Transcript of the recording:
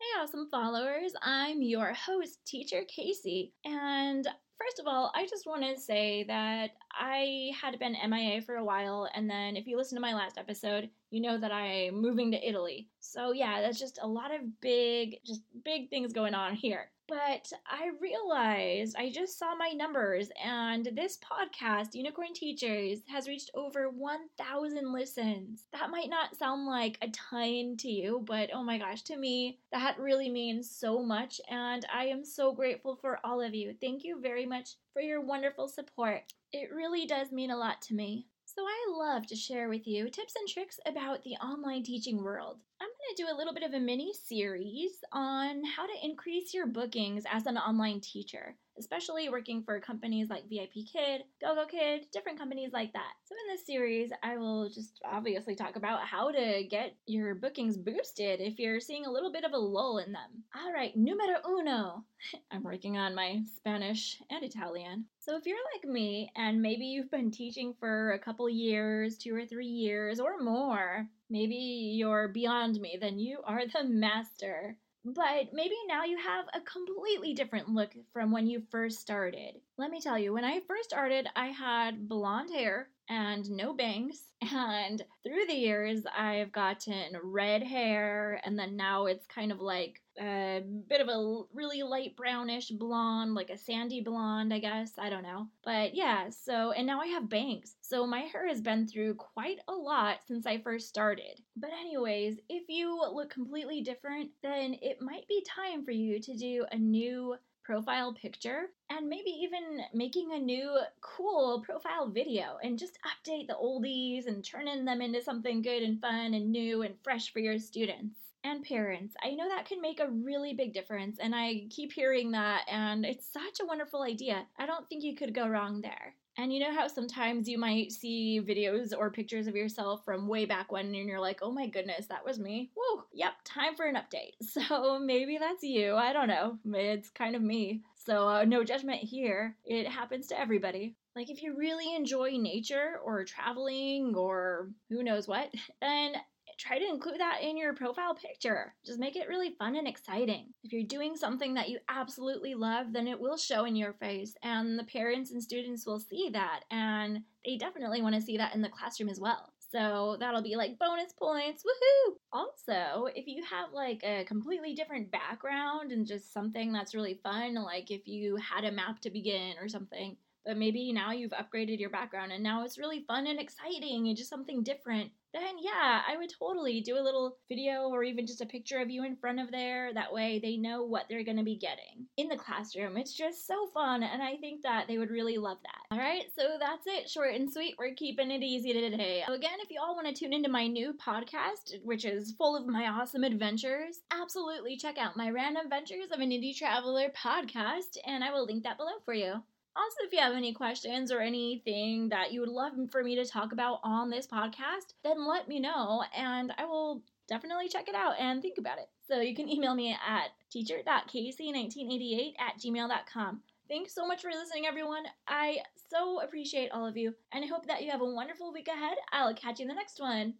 Hey, awesome followers. I'm your host, Teacher Casey. And first of all, I just want to say that I had been MIA for a while. And then if you listen to my last episode, you know that I'm moving to Italy. So, yeah, that's just a lot of big, just big things going on here. But I realized I just saw my numbers, and this podcast, Unicorn Teachers, has reached over 1,000 listens. That might not sound like a ton to you, but oh my gosh, to me, that really means so much, and I am so grateful for all of you. Thank you very much for your wonderful support. It really does mean a lot to me. So, I love to share with you tips and tricks about the online teaching world. I'm going to do a little bit of a mini series on how to increase your bookings as an online teacher, especially working for companies like VIP Kid, GoGo Kid, different companies like that. So, in this series, I will just obviously talk about how to get your bookings boosted if you're seeing a little bit of a lull in them. All right, numero uno. I'm working on my Spanish and Italian. So, if you're like me and maybe you've been teaching for a couple years, two or three years, or more, maybe you're beyond me, then you are the master. But maybe now you have a completely different look from when you first started. Let me tell you, when I first started, I had blonde hair and no bangs. And through the years, I've gotten red hair, and then now it's kind of like a bit of a really light brownish blonde, like a sandy blonde, I guess. I don't know. But yeah, so, and now I have bangs. So my hair has been through quite a lot since I first started. But, anyways, if you look completely different, then it might be time for you to do a new profile picture and maybe even making a new cool profile video and just update the oldies and turning them into something good and fun and new and fresh for your students and parents. I know that can make a really big difference, and I keep hearing that, and it's such a wonderful idea. I don't think you could go wrong there. And you know how sometimes you might see videos or pictures of yourself from way back when and you're like, oh my goodness, that was me? Whoa, yep, time for an update. So maybe that's you. I don't know. It's kind of me. So uh, no judgment here. It happens to everybody. Like if you really enjoy nature or traveling or who knows what, then try to include that in your profile picture. Just make it really fun and exciting. If you're doing something that you absolutely love, then it will show in your face, and the parents and students will see that, and they definitely want to see that in the classroom as well. So that'll be like bonus points. Woohoo! Also, if you have like a completely different background and just something that's really fun, like if you had a map to begin or something, Uh, maybe now you've upgraded your background and now it's really fun and exciting and just something different, then yeah, I would totally do a little video or even just a picture of you in front of there. That way they know what they're going to be getting in the classroom. It's just so fun, and I think that they would really love that. All right, so that's it. Short and sweet. We're keeping it easy today. So, again, if you all want to tune into my new podcast, which is full of my awesome adventures, absolutely check out my Random Ventures of an Indie Traveler podcast, and I will link that below for you. Also, if you have any questions or anything that you would love for me to talk about on this podcast, then let me know and I will definitely check it out and think about it. So you can email me at teacher.casey1988 at gmail.com. Thanks so much for listening, everyone. I so appreciate all of you, and I hope that you have a wonderful week ahead. I'll catch you in the next one.